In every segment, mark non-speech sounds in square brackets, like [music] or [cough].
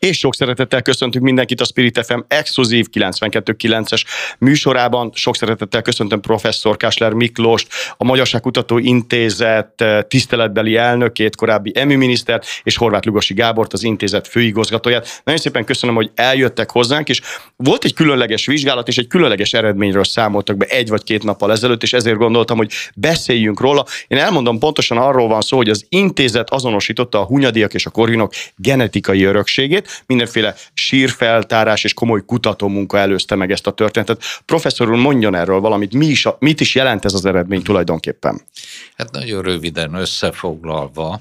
És sok szeretettel köszöntünk mindenkit a Spirit FM exkluzív 92.9-es műsorában. Sok szeretettel köszöntöm professzor Kásler Miklóst, a Magyarság Kutató Intézet eh, tiszteletbeli elnökét, korábbi EMÜ minisztert, és Horváth Lugosi Gábort, az intézet főigazgatóját. Nagyon szépen köszönöm, hogy eljöttek hozzánk, és volt egy különleges vizsgálat, és egy különleges eredményről számoltak be egy vagy két nappal ezelőtt, és ezért gondoltam, hogy beszéljünk róla. Én elmondom pontosan arról van szó, hogy az intézet azonosította a hunyadiak és a korvinok genetikai örökségét, mindenféle sírfeltárás és komoly kutatómunka előzte meg ezt a történetet. Professzor úr, mondjon erről valamit, mi is, mit is jelent ez az eredmény tulajdonképpen? Hát nagyon röviden összefoglalva,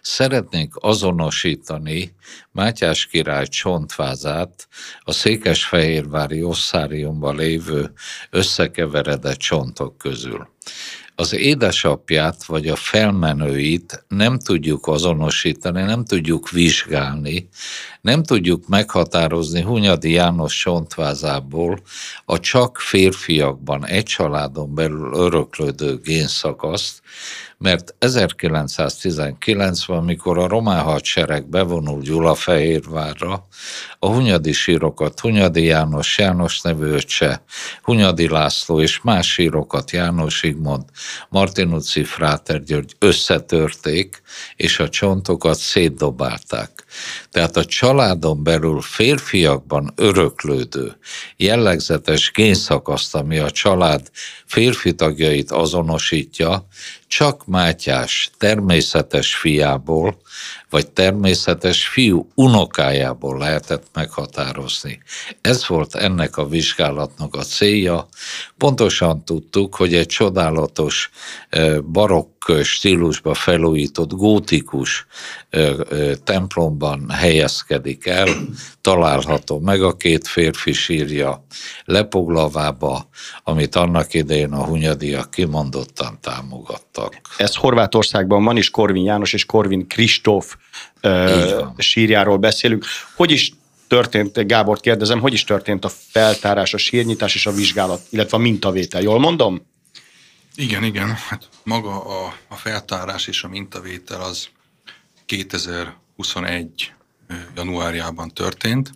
szeretnénk azonosítani Mátyás király csontvázát a Székesfehérvári osszáriumban lévő összekeveredett csontok közül az édesapját vagy a felmenőit nem tudjuk azonosítani, nem tudjuk vizsgálni, nem tudjuk meghatározni Hunyadi János csontvázából a csak férfiakban egy családon belül öröklődő génszakaszt, mert 1919-ben, amikor a román hadsereg bevonul Gyulafehérvárra, a Hunyadi sírokat Hunyadi János, János nevű öccse, Hunyadi László és más sírokat János Igmond, Martinucci Fráter György összetörték, és a csontokat szétdobálták. Tehát a családon belül férfiakban öröklődő, jellegzetes génszakaszt, ami a család férfi tagjait azonosítja, csak Mátyás természetes fiából, vagy természetes fiú unokájából lehetett meghatározni. Ez volt ennek a vizsgálatnak a célja. Pontosan tudtuk, hogy egy csodálatos barokk stílusba felújított gótikus templomban helyezkedik el, található meg a két férfi sírja Lepoglavába, amit annak idején a hunyadiak kimondottan támogattak. Ez Horvátországban van is, Korvin János és Korvin Kristóf sírjáról beszélünk. Hogy is történt, Gábor kérdezem, hogy is történt a feltárás, a sírnyitás és a vizsgálat, illetve a mintavétel, jól mondom? Igen, igen. Hát maga a, a feltárás és a mintavétel az 2021 januárjában történt.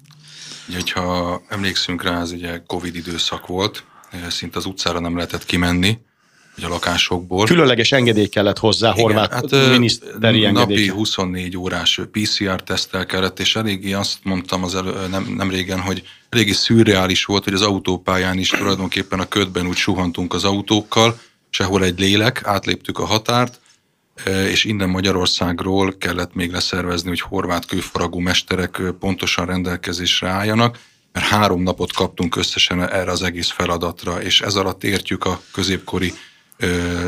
Ugye, hogyha emlékszünk rá, ez ugye Covid időszak volt, szinte az utcára nem lehetett kimenni, a lakásokból. Különleges engedély kellett hozzá, horvát hát, miniszteri engedély. Napi 24 órás PCR-tesztel kellett, és eléggé azt mondtam az elő, nem, nem régen, hogy eléggé szürreális volt, hogy az autópályán is tulajdonképpen a ködben úgy suhantunk az autókkal, sehol egy lélek, átléptük a határt, és innen Magyarországról kellett még leszervezni, hogy horvát kőfaragú mesterek pontosan rendelkezésre álljanak, mert három napot kaptunk összesen erre az egész feladatra, és ez alatt értjük a középkori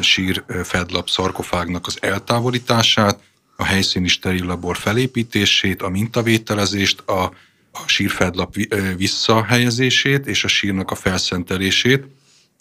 sír fedlap szarkofágnak az eltávolítását, a helyszíni steril labor felépítését, a mintavételezést, a, a sírfedlap visszahelyezését és a sírnak a felszentelését.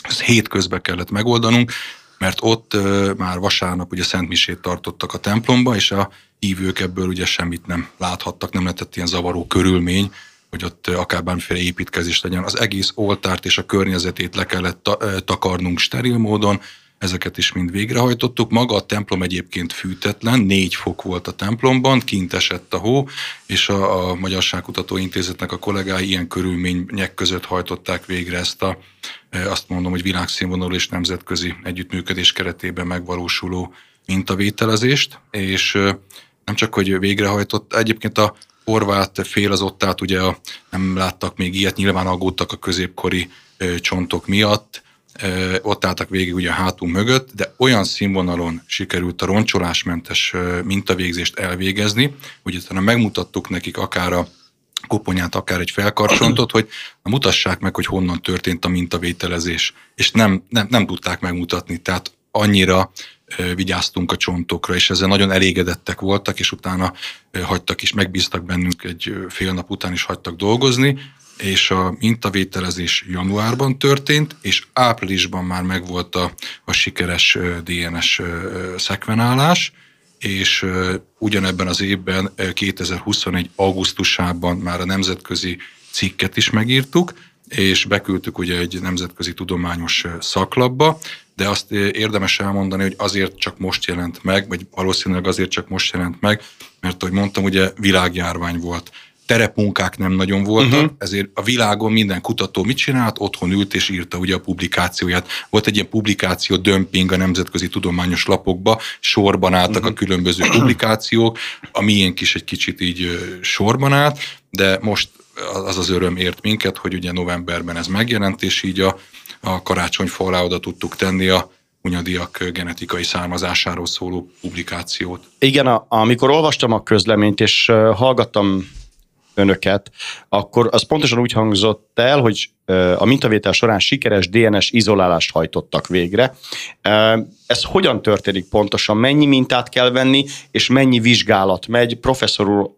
Ezt hétközben kellett megoldanunk, mert ott már vasárnap ugye Szent Misét tartottak a templomba, és a hívők ebből ugye semmit nem láthattak, nem lehetett ilyen zavaró körülmény, hogy ott akár bármiféle építkezés legyen. Az egész oltárt és a környezetét le kellett takarnunk steril módon, ezeket is mind végrehajtottuk. Maga a templom egyébként fűtetlen, négy fok volt a templomban, kint esett a hó, és a, a Magyarságkutató Intézetnek a kollégái ilyen körülmények között hajtották végre ezt a, e, azt mondom, hogy világszínvonalú és nemzetközi együttműködés keretében megvalósuló mintavételezést, és e, nem csak, hogy végrehajtott, egyébként a horvát fél az ott át, ugye nem láttak még ilyet, nyilván aggódtak a középkori e, csontok miatt, ott álltak végig ugye a hátunk mögött, de olyan színvonalon sikerült a roncsolásmentes mintavégzést elvégezni, hogy utána megmutattuk nekik akár a koponyát, akár egy felkarcsontot, hogy na, mutassák meg, hogy honnan történt a mintavételezés, és nem, nem, nem tudták megmutatni, tehát annyira vigyáztunk a csontokra, és ezzel nagyon elégedettek voltak, és utána hagytak is, megbíztak bennünk egy fél nap után is hagytak dolgozni, és a mintavételezés januárban történt, és áprilisban már megvolt a, a sikeres DNS szekvenálás, és ugyanebben az évben, 2021. augusztusában már a nemzetközi cikket is megírtuk, és beküldtük ugye egy nemzetközi tudományos szaklapba, de azt érdemes elmondani, hogy azért csak most jelent meg, vagy valószínűleg azért csak most jelent meg, mert ahogy mondtam, ugye világjárvány volt terepmunkák nem nagyon voltak, uh-huh. ezért a világon minden kutató mit csinált? Otthon ült és írta ugye a publikációját. Volt egy ilyen publikáció dömping a nemzetközi tudományos lapokba, sorban álltak uh-huh. a különböző publikációk, a miénk is egy kicsit így sorban állt, de most az az öröm ért minket, hogy ugye novemberben ez megjelent, és így a, a karácsonyfa alá oda tudtuk tenni a hunyadiak genetikai származásáról szóló publikációt. Igen, a, amikor olvastam a közleményt, és hallgattam önöket, akkor az pontosan úgy hangzott el, hogy a mintavétel során sikeres DNS izolálást hajtottak végre. Ez hogyan történik pontosan? Mennyi mintát kell venni, és mennyi vizsgálat megy? Professzor úr,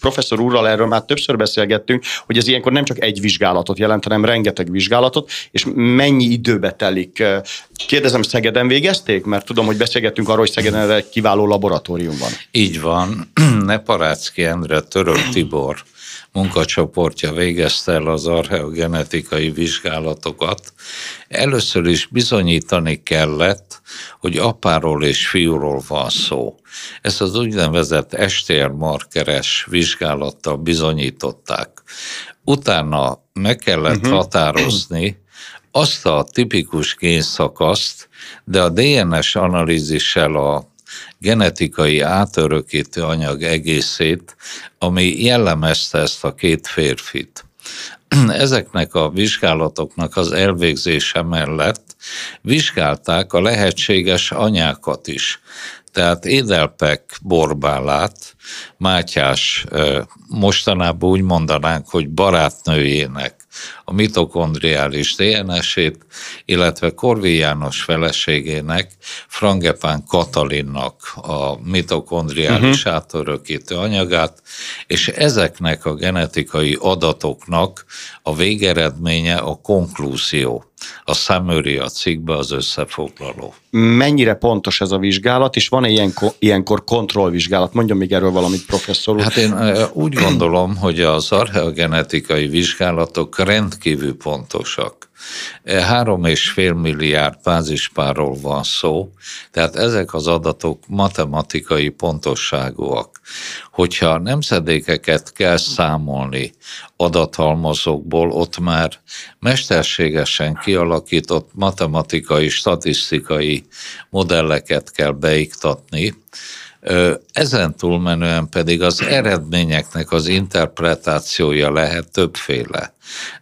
professzor úrral erről már többször beszélgettünk, hogy ez ilyenkor nem csak egy vizsgálatot jelent, hanem rengeteg vizsgálatot, és mennyi időbe telik. Kérdezem, Szegeden végezték? Mert tudom, hogy beszélgettünk arról, hogy Szegeden egy kiváló laboratórium van. Így van. [clears throat] Neparácki Endre, Török Tibor munkacsoportja végezte el az archeogenetikai vizsgálatokat. Először is bizonyítani kellett, hogy apáról és fiúról van szó. Ezt az úgynevezett STR markeres vizsgálattal bizonyították. Utána meg kellett uh-huh. határozni azt a tipikus génszakaszt, de a DNS analízissel a genetikai átörökítő anyag egészét, ami jellemezte ezt a két férfit. [clears throat] Ezeknek a vizsgálatoknak az elvégzése mellett vizsgálták a lehetséges anyákat is. Tehát Édelpek borbálát Mátyás mostanában úgy mondanánk, hogy barátnőjének a mitokondriális DNS-ét, illetve Korvi János feleségének, Frangepán Katalinnak a mitokondriális uh-huh. átörökítő anyagát, és ezeknek a genetikai adatoknak a végeredménye a konklúzió. A Samuria a cikkbe az összefoglaló. Mennyire pontos ez a vizsgálat, és van-e ilyenkor, ilyenkor kontrollvizsgálat? Mondjon még erről valamit, professzor úr. Hát én úgy gondolom, hogy az archeogenetikai vizsgálatok rendkívül pontosak. Három és fél milliárd bázispárról van szó, tehát ezek az adatok matematikai pontosságúak. Hogyha nemzedékeket kell számolni adathalmazokból, ott már mesterségesen kialakított matematikai, statisztikai modelleket kell beiktatni, ezen túlmenően pedig az eredményeknek az interpretációja lehet többféle.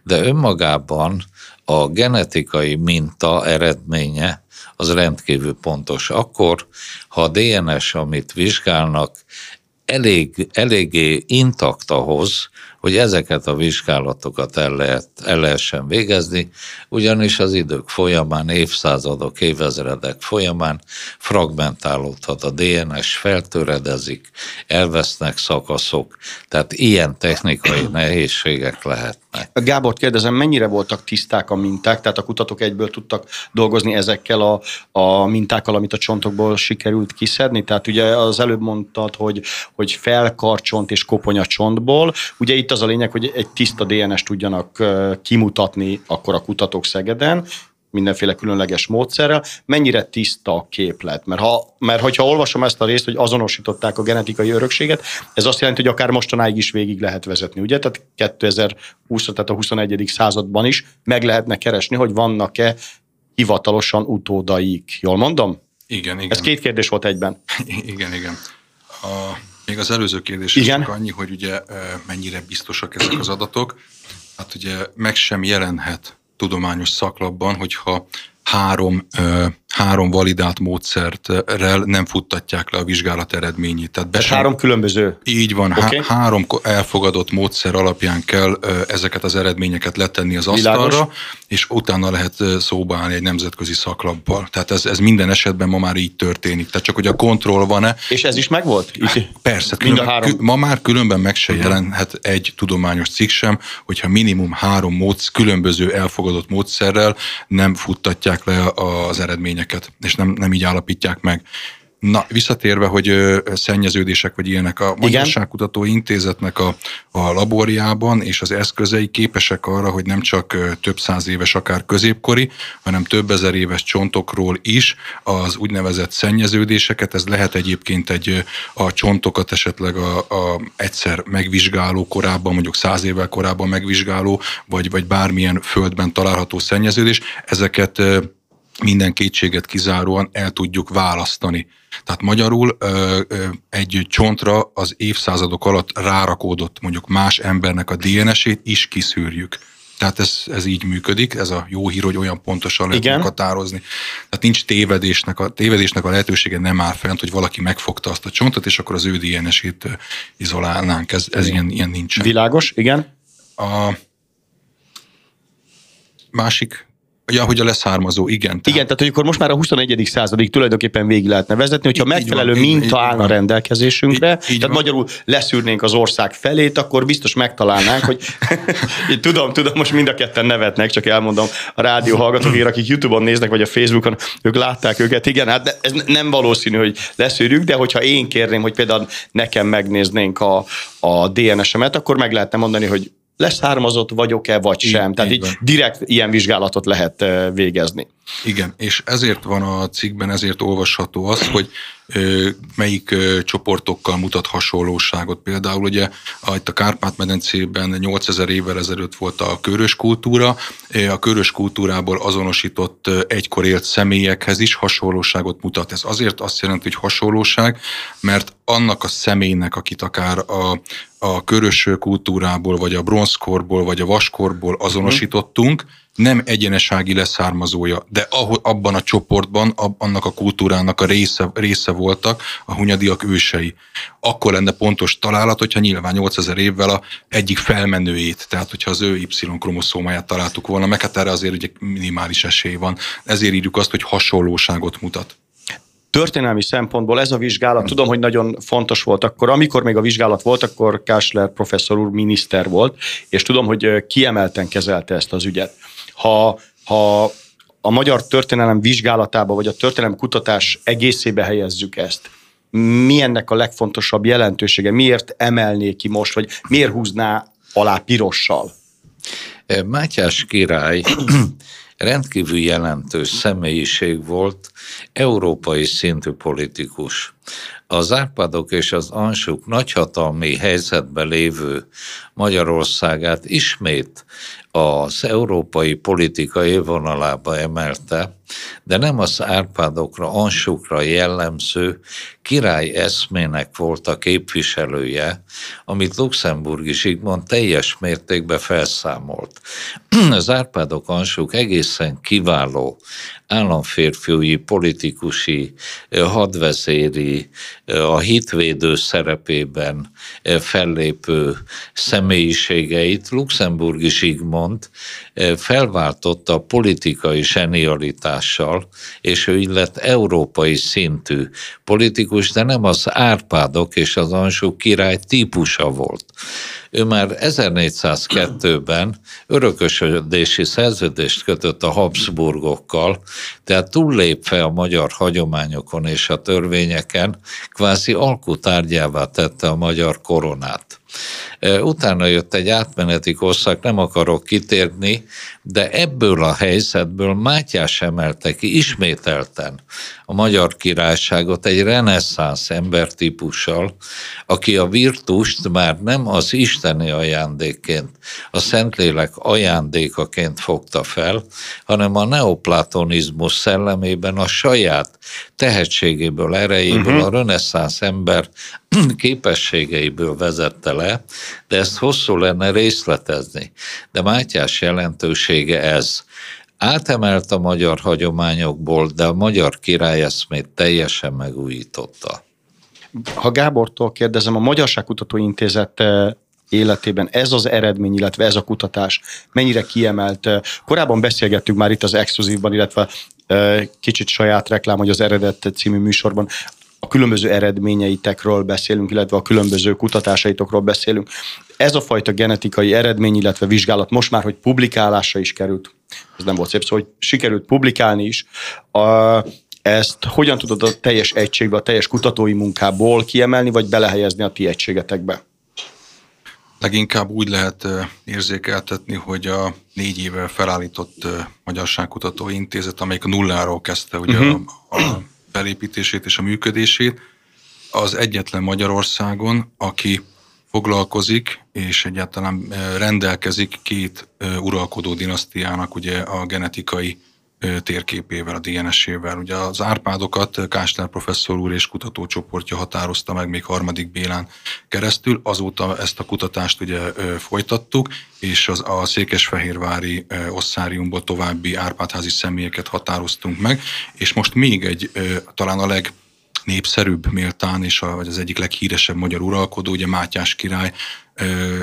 De önmagában a genetikai minta eredménye az rendkívül pontos. Akkor, ha a DNS, amit vizsgálnak, elég, eléggé intakt ahhoz, hogy ezeket a vizsgálatokat el, lehet, el lehessen végezni, ugyanis az idők folyamán, évszázadok, évezredek folyamán fragmentálódhat a DNS, feltöredezik, elvesznek szakaszok, tehát ilyen technikai nehézségek lehetnek. Gábor, kérdezem, mennyire voltak tiszták a minták, tehát a kutatók egyből tudtak dolgozni ezekkel a, a mintákkal, amit a csontokból sikerült kiszedni? Tehát ugye az előbb mondtad, hogy, hogy felkarcsont és koponya csontból, ugye itt az a lényeg, hogy egy tiszta DNS-t tudjanak kimutatni akkor a kutatók Szegeden, mindenféle különleges módszerrel, mennyire tiszta a képlet. Mert, ha, mert hogyha olvasom ezt a részt, hogy azonosították a genetikai örökséget, ez azt jelenti, hogy akár mostanáig is végig lehet vezetni, ugye? Tehát 2020, tehát a 21. században is meg lehetne keresni, hogy vannak-e hivatalosan utódaik. Jól mondom? Igen, igen. Ez két kérdés volt egyben. [laughs] igen, igen. A még az előző kérdés is csak annyi, hogy ugye mennyire biztosak ezek az adatok. Hát ugye meg sem jelenhet tudományos szaklapban, hogyha három, három validált módszerrel nem futtatják le a vizsgálat eredményét. Tehát, Tehát három különböző? Így van, okay. há- három elfogadott módszer alapján kell ezeket az eredményeket letenni az asztalra, Világos. és utána lehet szóba állni egy nemzetközi szaklappal. Tehát ez, ez minden esetben ma már így történik. Tehát csak, hogy a kontroll van-e. És ez is megvolt? Persze. Mind a három. Ma már különben meg se uh-huh. jelenhet egy tudományos cikk sem, hogyha minimum három módsz, különböző elfogadott módszerrel nem futtatják le az eredményeket, és nem, nem így állapítják meg. Na, visszatérve, hogy ö, szennyeződések vagy ilyenek, a Magyarságkutató Intézetnek a, a laborjában és az eszközei képesek arra, hogy nem csak több száz éves, akár középkori, hanem több ezer éves csontokról is az úgynevezett szennyeződéseket, ez lehet egyébként egy a csontokat esetleg a, a egyszer megvizsgáló korábban, mondjuk száz évvel korábban megvizsgáló, vagy, vagy bármilyen földben található szennyeződés, ezeket minden kétséget kizáróan el tudjuk választani. Tehát magyarul egy csontra az évszázadok alatt rárakódott mondjuk más embernek a DNS-ét is kiszűrjük. Tehát ez, ez így működik, ez a jó hír, hogy olyan pontosan lehet Igen. meghatározni. Tehát nincs tévedésnek, a tévedésnek a lehetősége nem áll fent, hogy valaki megfogta azt a csontot, és akkor az ő DNS-ét izolálnánk. Ez, ez ilyen, ilyen nincsen. Világos, igen. A másik Ja, hogy a leszármazó, igen. Tehát... Igen, tehát hogy akkor most már a 21. századig tulajdonképpen végig lehetne vezetni, hogyha így, megfelelő így van, minta így, állna így rendelkezésünkre, így, így tehát van. magyarul leszűrnénk az ország felét, akkor biztos megtalálnánk, hogy [laughs] tudom, tudom, most mind a ketten nevetnek, csak elmondom a rádió hallgatókért, akik YouTube-on néznek, vagy a Facebookon, ők látták őket, igen, hát ez nem valószínű, hogy leszűrjük, de hogyha én kérném, hogy például nekem megnéznénk a, a DNS-emet, akkor meg lehetne mondani, hogy leszármazott vagyok-e, vagy így, sem. Tehát így, így direkt ilyen vizsgálatot lehet végezni. Igen, és ezért van a cikkben, ezért olvasható az, hogy melyik csoportokkal mutat hasonlóságot. Például ugye itt a Kárpát-medencében 8000 évvel ezelőtt volt a körös kultúra, a körös kultúrából azonosított egykor élt személyekhez is hasonlóságot mutat. Ez azért azt jelenti, hogy hasonlóság, mert annak a személynek, akit akár a, a körös kultúrából, vagy a bronzkorból, vagy a vaskorból azonosítottunk, nem egyenesági leszármazója, de ahol, abban a csoportban, ab, annak a kultúrának a része, része voltak a hunyadiak ősei. Akkor lenne pontos találat, hogyha nyilván 8000 évvel a egyik felmenőjét, tehát hogyha az ő Y-kromoszómáját találtuk volna, meg hát erre azért ugye minimális esély van. Ezért írjuk azt, hogy hasonlóságot mutat történelmi szempontból ez a vizsgálat, tudom, hogy nagyon fontos volt akkor, amikor még a vizsgálat volt, akkor Kásler professzor úr miniszter volt, és tudom, hogy kiemelten kezelte ezt az ügyet. Ha, ha a magyar történelem vizsgálatába, vagy a történelem kutatás egészébe helyezzük ezt, mi ennek a legfontosabb jelentősége? Miért emelné ki most, vagy miért húzná alá pirossal? Mátyás király [clears throat] rendkívül jelentős személyiség volt, európai szintű politikus. Az Árpádok és az Ansuk nagyhatalmi helyzetben lévő Magyarországát ismét az európai politika élvonalába emelte, de nem az Árpádokra, Ansukra jellemző király eszmének volt a képviselője, amit Luxemburgi Zsigmond teljes mértékben felszámolt. [clears throat] Az Árpádok Ansuk egészen kiváló államférfiúi, politikusi, hadvezéri, a hitvédő szerepében fellépő személyiségeit Luxemburgi Zsigmond felváltotta a politikai zsenialitással, és ő így lett európai szintű politikus, de nem az Árpádok és az Ansó király típusa volt. Ő már 1402-ben örökösödési szerződést kötött a Habsburgokkal, tehát túllépve a magyar hagyományokon és a törvényeken, kvázi alkutárgyává tette a magyar koronát. Utána jött egy átmeneti korszak, nem akarok kitérni, de ebből a helyzetből Mátyás emelte ki ismételten a magyar királyságot egy reneszánsz embertípussal, aki a virtust már nem az isteni ajándékként, a Szentlélek ajándékaként fogta fel, hanem a neoplatonizmus szellemében a saját tehetségéből, erejéből, uh-huh. a reneszánsz ember [clears throat] képességeiből vezette le, de ezt hosszú lenne részletezni. De Mátyás jelentősége ez. átemelt a magyar hagyományokból, de a magyar király eszmét teljesen megújította. Ha Gábortól kérdezem, a Magyarságkutató Intézet eh, életében ez az eredmény, illetve ez a kutatás mennyire kiemelt. Korábban beszélgettünk már itt az Exkluzívban, illetve kicsit saját reklám, hogy az Eredet című műsorban a különböző eredményeitekről beszélünk, illetve a különböző kutatásaitokról beszélünk. Ez a fajta genetikai eredmény, illetve vizsgálat most már, hogy publikálásra is került, ez nem volt szép szó, hogy sikerült publikálni is, a, ezt hogyan tudod a teljes egységbe, a teljes kutatói munkából kiemelni, vagy belehelyezni a ti egységetekbe? Leginkább úgy lehet érzékeltetni, hogy a négy éve felállított Magyarságkutató Intézet, amelyik nulláról kezdte ugye uh-huh. a, a felépítését és a működését, az egyetlen Magyarországon, aki foglalkozik és egyáltalán rendelkezik két uralkodó dinasztiának ugye a genetikai térképével, a DNS-ével. Ugye az Árpádokat Kásler professzor úr és kutatócsoportja határozta meg még harmadik Bélán keresztül. Azóta ezt a kutatást ugye folytattuk, és az, a Székesfehérvári osszáriumból további Árpádházi személyeket határoztunk meg, és most még egy talán a leg népszerűbb méltán, és a, vagy az egyik leghíresebb magyar uralkodó, ugye Mátyás király,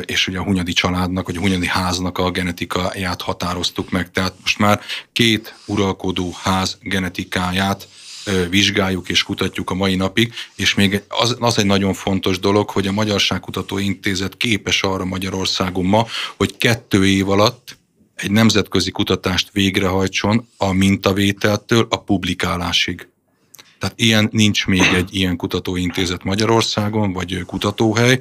és ugye a Hunyadi családnak, vagy a Hunyadi háznak a genetikáját határoztuk meg. Tehát most már két uralkodó ház genetikáját vizsgáljuk és kutatjuk a mai napig, és még az, az egy nagyon fontos dolog, hogy a Magyarságkutató Intézet képes arra Magyarországon ma, hogy kettő év alatt egy nemzetközi kutatást végrehajtson a mintavételtől a publikálásig. Tehát ilyen nincs még egy ilyen kutatóintézet Magyarországon, vagy kutatóhely.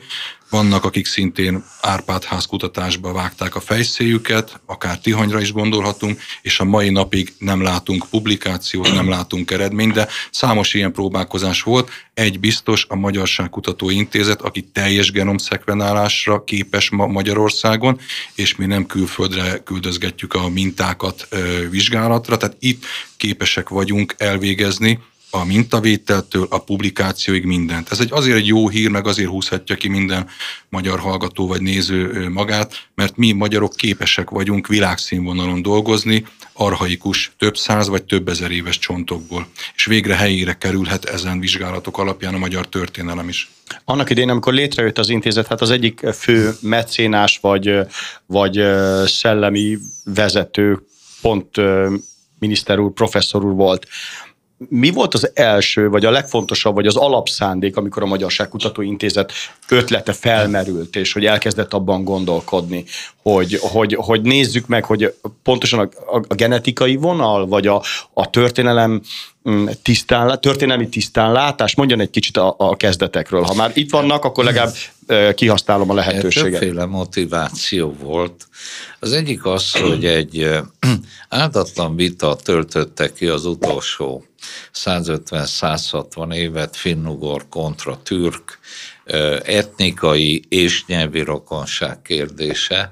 Vannak, akik szintén Árpádház kutatásba vágták a fejszéjüket, akár Tihanyra is gondolhatunk, és a mai napig nem látunk publikációt, nem látunk eredményt, de számos ilyen próbálkozás volt. Egy biztos, a Magyarság Kutató Intézet, aki teljes genomszekvenálásra képes ma Magyarországon, és mi nem külföldre küldözgetjük a mintákat vizsgálatra, tehát itt képesek vagyunk elvégezni a mintavételtől a publikációig mindent. Ez egy azért egy jó hír, meg azért húzhatja ki minden magyar hallgató vagy néző magát, mert mi magyarok képesek vagyunk világszínvonalon dolgozni, arhaikus, több száz vagy több ezer éves csontokból. És végre helyére kerülhet ezen vizsgálatok alapján a magyar történelem is. Annak idén, amikor létrejött az intézet, hát az egyik fő mecénás vagy, vagy szellemi vezető pont miniszter úr, professzor úr volt mi volt az első, vagy a legfontosabb, vagy az alapszándék, amikor a Magyarságkutató Intézet ötlete felmerült, és hogy elkezdett abban gondolkodni, hogy, hogy, hogy nézzük meg, hogy pontosan a, a, a genetikai vonal, vagy a, a történelem mm, tisztán, történelmi tisztánlátás, mondjon egy kicsit a, a kezdetekről. Ha már itt vannak, akkor legalább kihasználom a lehetőséget. Többféle motiváció volt. Az egyik az, hogy egy [clears throat] áldatlan vita töltötte ki az utolsó 150-160 évet finnugor kontra türk etnikai és nyelvi rokonság kérdése,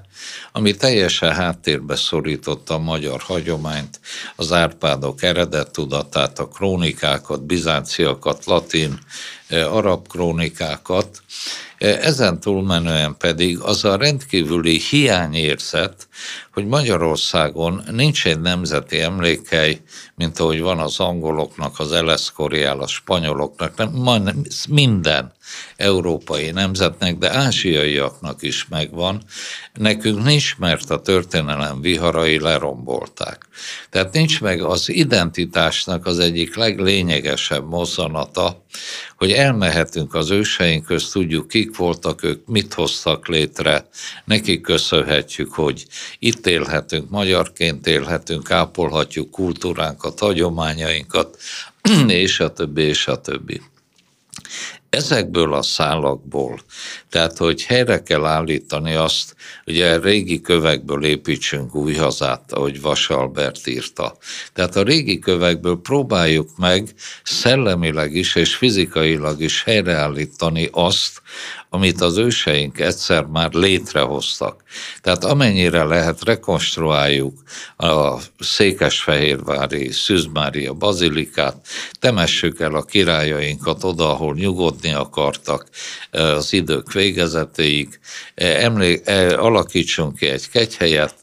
ami teljesen háttérbe szorította a magyar hagyományt, az Árpádok eredettudatát, a krónikákat, bizánciakat, latin, arab krónikákat, ezen túlmenően pedig az a rendkívüli hiányérzet, hogy Magyarországon nincs egy nemzeti emlékhely, mint ahogy van az angoloknak, az eleszkoriál, a spanyoloknak, nem, majdnem minden európai nemzetnek, de ázsiaiaknak is megvan. Nekünk nincs, mert a történelem viharai lerombolták. Tehát nincs meg az identitásnak az egyik leglényegesebb mozzanata, hogy elmehetünk az őseink közt, tudjuk, kik voltak ők, mit hoztak létre, nekik köszönhetjük, hogy itt élhetünk, magyarként élhetünk, ápolhatjuk kultúránkat, hagyományainkat, [clears throat] és a többi, és a többi ezekből a szálakból, tehát hogy helyre kell állítani azt, a régi kövekből építsünk új hazát, ahogy Vas Albert írta. Tehát a régi kövekből próbáljuk meg szellemileg is és fizikailag is helyreállítani azt, amit az őseink egyszer már létrehoztak. Tehát amennyire lehet, rekonstruáljuk a Székesfehérvári Szűzmária bazilikát, temessük el a királyainkat oda, ahol nyugodni akartak az idők végezetéig, emlé- alakítsunk ki egy kegyhelyet,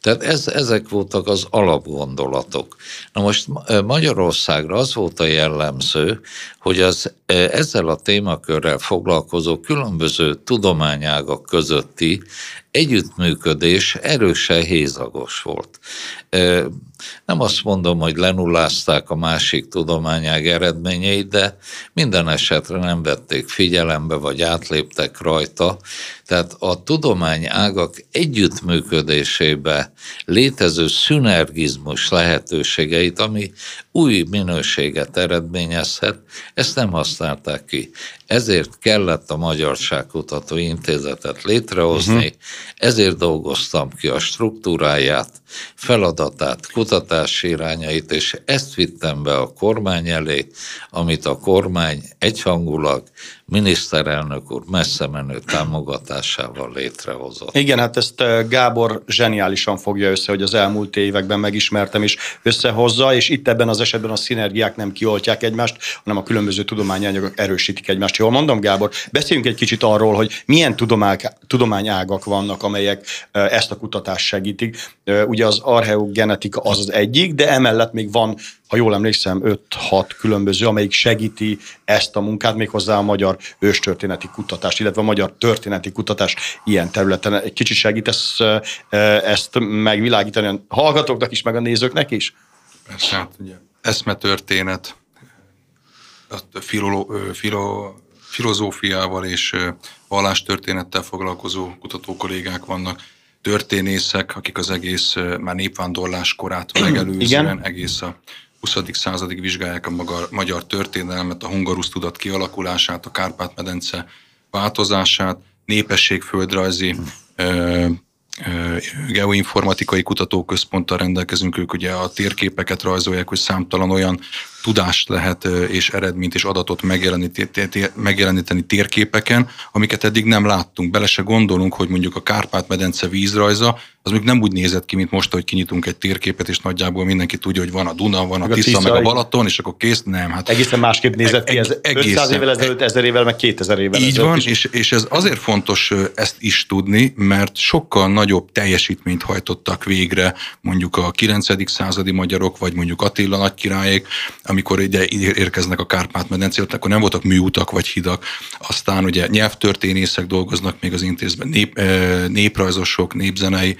Tehát ez, ezek voltak az alapgondolatok. Na most Magyarországra az volt a jellemző, hogy az ezzel a témakörrel foglalkozó különböző tudományágak közötti együttműködés erősen hézagos volt. Nem azt mondom, hogy lenullázták a másik tudományág eredményeit, de minden esetre nem vették figyelembe, vagy átléptek rajta. Tehát a tudományágak együttműködésébe létező szünergizmus lehetőségeit, ami új minőséget eredményezhet, ezt nem használták ki. Ezért kellett a Magyarságkutató Intézetet létrehozni, uh-huh. ezért dolgoztam ki a struktúráját, feladatát, kutatási irányait, és ezt vittem be a kormány elé, amit a kormány egyhangulag miniszterelnök úr messze menő támogatásával létrehozott. Igen, hát ezt eh, Gábor zseniálisan fogja össze, hogy az elmúlt években megismertem és összehozza, és itt ebben az esetben a szinergiák nem kioltják egymást, hanem a különböző tudományanyagok erősítik egymást. Jól mondom, Gábor? Beszéljünk egy kicsit arról, hogy milyen tudomány, tudományágak vannak, amelyek eh, ezt a kutatást segítik. Ugye az archeogenetika az az egyik, de emellett még van ha jól emlékszem, 5-6 különböző, amelyik segíti ezt a munkát, méghozzá a magyar őstörténeti kutatást, illetve a magyar történeti kutatás ilyen területen. Egy kicsit segítesz ezt megvilágítani a hallgatóknak is, meg a nézőknek is? Persze, hát ugye eszmetörténet, a filolo, filo, filozófiával és vallástörténettel foglalkozó kutatókollégák vannak, történészek, akik az egész már népvándorlás korát megelőzően egész a 20. századig vizsgálják a maga, magyar történelmet, a hungarusz tudat kialakulását, a Kárpát-medence változását, népességföldrajzi ö, geoinformatikai kutatóközponttal rendelkezünk, ők ugye a térképeket rajzolják, hogy számtalan olyan tudást lehet és eredményt és adatot megjeleníteni térképeken, amiket eddig nem láttunk. Bele se gondolunk, hogy mondjuk a Kárpát-medence vízrajza, az még nem úgy nézett ki, mint most, hogy kinyitunk egy térképet, és nagyjából mindenki tudja, hogy van a Duna, van a, a Tisza, meg a Balaton, és akkor kész, nem. Hát egészen másképp nézett ki, ez egészen, 500 évvel ezelőtt, 1000 évvel, meg 2000 évvel Így van, és, és ez azért fontos ezt is tudni, mert sokkal nagyobb teljesítményt hajtottak végre mondjuk a 9. századi magyarok, vagy mondjuk Attila nagykirályék, amikor ide érkeznek a Kárpát-medencét, akkor nem voltak műutak vagy hidak. Aztán ugye nyelvtörténészek dolgoznak még az intézben, nép, néprajzosok, népzenei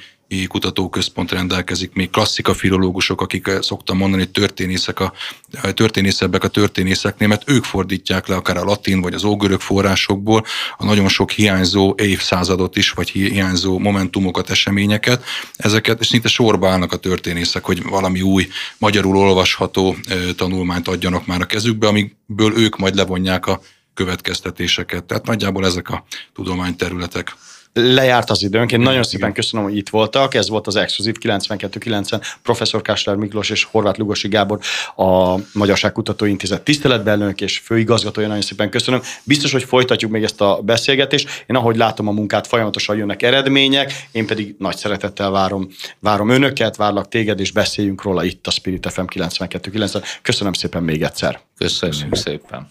kutatóközpont rendelkezik, még klasszika filológusok, akik eh, szoktam mondani, történészek a, eh, történészebbek a történészeknél, mert ők fordítják le akár a latin vagy az ógörög forrásokból a nagyon sok hiányzó évszázadot is, vagy hiányzó momentumokat, eseményeket. Ezeket és szinte sorba állnak a történészek, hogy valami új magyarul olvasható eh, tanulmányt adjanak már a kezükbe, amikből ők majd levonják a következtetéseket. Tehát nagyjából ezek a tudományterületek lejárt az időnk. Én nagyon szépen köszönöm, hogy itt voltak. Ez volt az Exkluzív 9290 professzor Kásler Miklós és Horváth Lugosi Gábor, a Magyarság Kutatóintézet tiszteletbelnök és főigazgatója. Nagyon szépen köszönöm. Biztos, hogy folytatjuk még ezt a beszélgetést. Én ahogy látom a munkát, folyamatosan jönnek eredmények, én pedig nagy szeretettel várom, várom önöket, várlak téged, és beszéljünk róla itt a Spirit FM 9290. Köszönöm szépen még egyszer. Köszönjük szépen.